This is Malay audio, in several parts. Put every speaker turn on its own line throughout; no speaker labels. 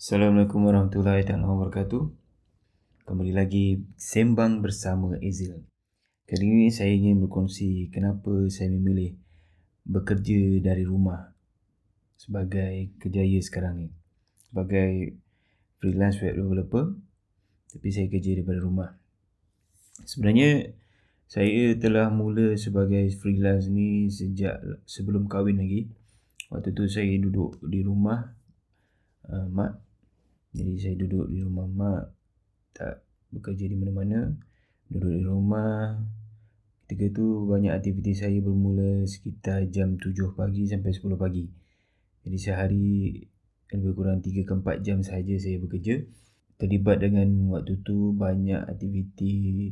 Assalamualaikum warahmatullahi wabarakatuh. Kembali lagi sembang bersama Ezil. Kali ini saya ingin berkongsi kenapa saya memilih bekerja dari rumah sebagai kejaya sekarang ni. Sebagai freelance web developer tapi saya kerja daripada rumah. Sebenarnya saya telah mula sebagai freelance ni sejak sebelum kahwin lagi. Waktu tu saya duduk di rumah uh, mak jadi saya duduk di rumah mak Tak bekerja di mana-mana. Duduk di rumah. Ketika tu banyak aktiviti saya bermula sekitar jam 7 pagi sampai 10 pagi. Jadi sehari lebih kurang 3 ke 4 jam sahaja saya bekerja. Terlibat dengan waktu tu banyak aktiviti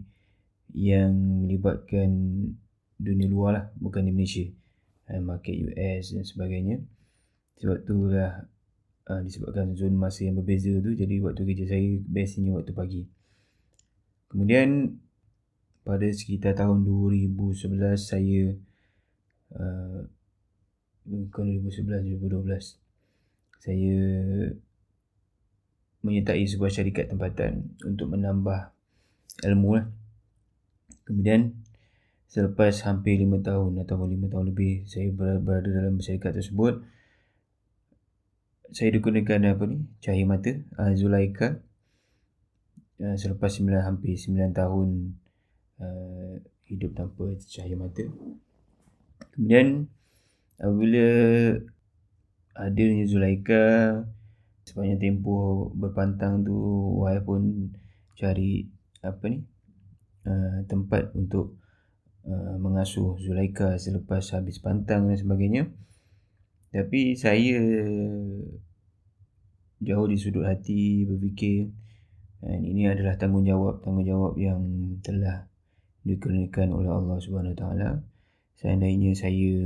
yang melibatkan dunia luar lah Bukan di Malaysia. Eh, Market US dan sebagainya. Sebab tu lah uh, disebabkan zon masa yang berbeza tu jadi waktu kerja saya bestnya waktu pagi kemudian pada sekitar tahun 2011 saya uh, bukan 2011 2012 saya menyertai sebuah syarikat tempatan untuk menambah ilmu lah. Kemudian selepas hampir 5 tahun atau 5 tahun lebih saya berada dalam syarikat tersebut saya digunakan apa ni? Cahaya mata uh, Zulaika uh, selepas 9 hampir 9 tahun uh, hidup tanpa cahaya mata. Kemudian apabila adanya Zulaika sepanjang tempoh berpantang tu wife pun cari apa ni? Uh, tempat untuk uh, mengasuh Zulaika selepas habis pantang dan sebagainya tapi saya jauh di sudut hati berfikir dan ini adalah tanggungjawab tanggungjawab yang telah dikurniakan oleh Allah Subhanahu Taala. Seandainya saya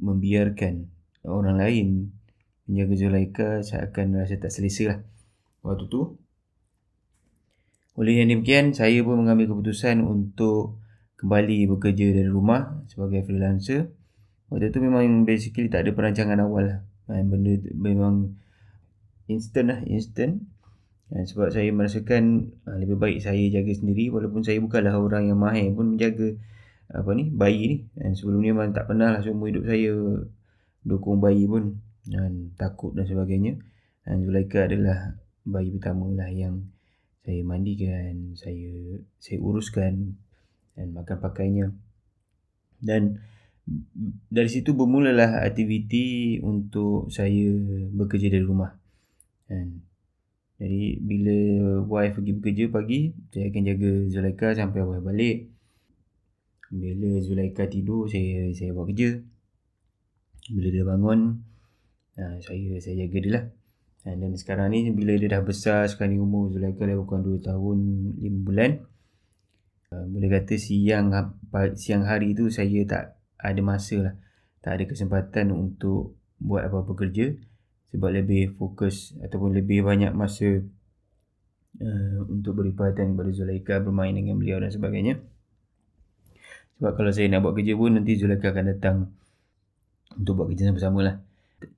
membiarkan orang lain menjaga Zulaika, saya akan rasa tak selesa lah waktu tu. Oleh yang demikian, saya pun mengambil keputusan untuk kembali bekerja dari rumah sebagai freelancer. Waktu tu memang basically tak ada perancangan awal lah. Benda memang instant lah, instant. Dan sebab saya merasakan ah, lebih baik saya jaga sendiri walaupun saya bukanlah orang yang mahir pun menjaga apa ni bayi ni dan sebelum ni memang tak pernah lah seumur hidup saya dukung bayi pun dan takut dan sebagainya dan Zulaika adalah bayi pertama lah yang saya mandikan saya saya uruskan dan makan pakainya dan dari situ bermulalah aktiviti untuk saya bekerja dari rumah. Kan. Jadi bila wife pergi bekerja pagi, saya akan jaga Zulaika sampai wife balik. Bila Zulaika tidur, saya saya buat kerja. Bila dia bangun, ah, saya saya jaga dia lah. Dan sekarang ni bila dia dah besar sekarang ni umur Zulaika dah bukan 2 tahun 5 bulan. Ah, boleh kata siang siang hari tu saya tak ada masa lah. Tak ada kesempatan untuk buat apa-apa kerja sebab lebih fokus ataupun lebih banyak masa uh, untuk beri perhatian kepada Zulaika bermain dengan beliau dan sebagainya. Sebab kalau saya nak buat kerja pun nanti Zulaika akan datang untuk buat kerja sama-sama lah.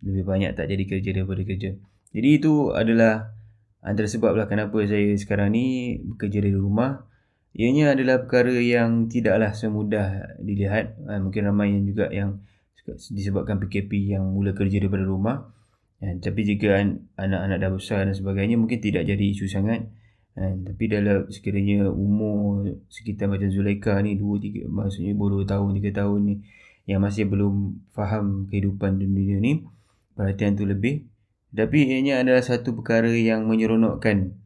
Lebih banyak tak jadi kerja daripada kerja. Jadi itu adalah antara sebab lah kenapa saya sekarang ni bekerja dari rumah Ianya adalah perkara yang tidaklah semudah dilihat. Ha, mungkin ramai yang juga yang disebabkan PKP yang mula kerja daripada rumah. Ha, tapi jika anak-anak dah besar dan sebagainya mungkin tidak jadi isu sangat. Ha, tapi dalam sekiranya umur sekitar macam Zulaika ni 2 3 maksudnya baru 2 tahun 3 tahun ni yang masih belum faham kehidupan dunia ni perhatian tu lebih tapi ianya adalah satu perkara yang menyeronokkan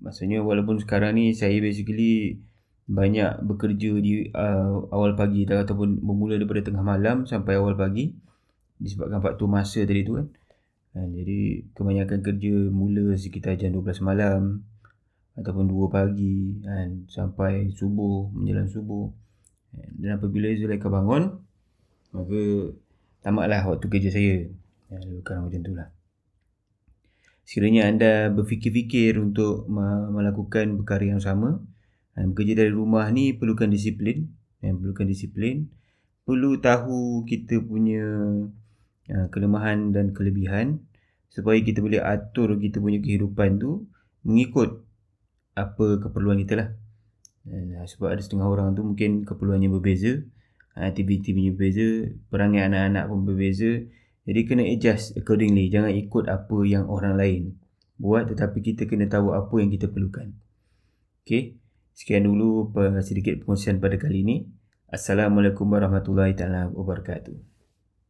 Maksudnya walaupun sekarang ni saya basically banyak bekerja di uh, awal pagi ataupun bermula daripada tengah malam sampai awal pagi disebabkan faktor masa tadi tu kan. Ha, jadi kebanyakan kerja mula sekitar jam 12 malam ataupun 2 pagi kan sampai subuh menjelang subuh. Dan apabila Zulaika bangun maka tamatlah waktu kerja saya. Ya, bukan macam tu lah. Sekiranya anda berfikir-fikir untuk melakukan perkara yang sama, bekerja dari rumah ni perlukan disiplin, eh, perlukan disiplin, perlu tahu kita punya eh, kelemahan dan kelebihan supaya kita boleh atur kita punya kehidupan tu mengikut apa keperluan kita lah. Uh, sebab ada setengah orang tu mungkin keperluannya berbeza aktiviti punya berbeza perangai anak-anak pun berbeza jadi kena adjust accordingly jangan ikut apa yang orang lain buat tetapi kita kena tahu apa yang kita perlukan Okay, sekian dulu sedikit perkongsian pada kali ini. Assalamualaikum warahmatullahi wabarakatuh.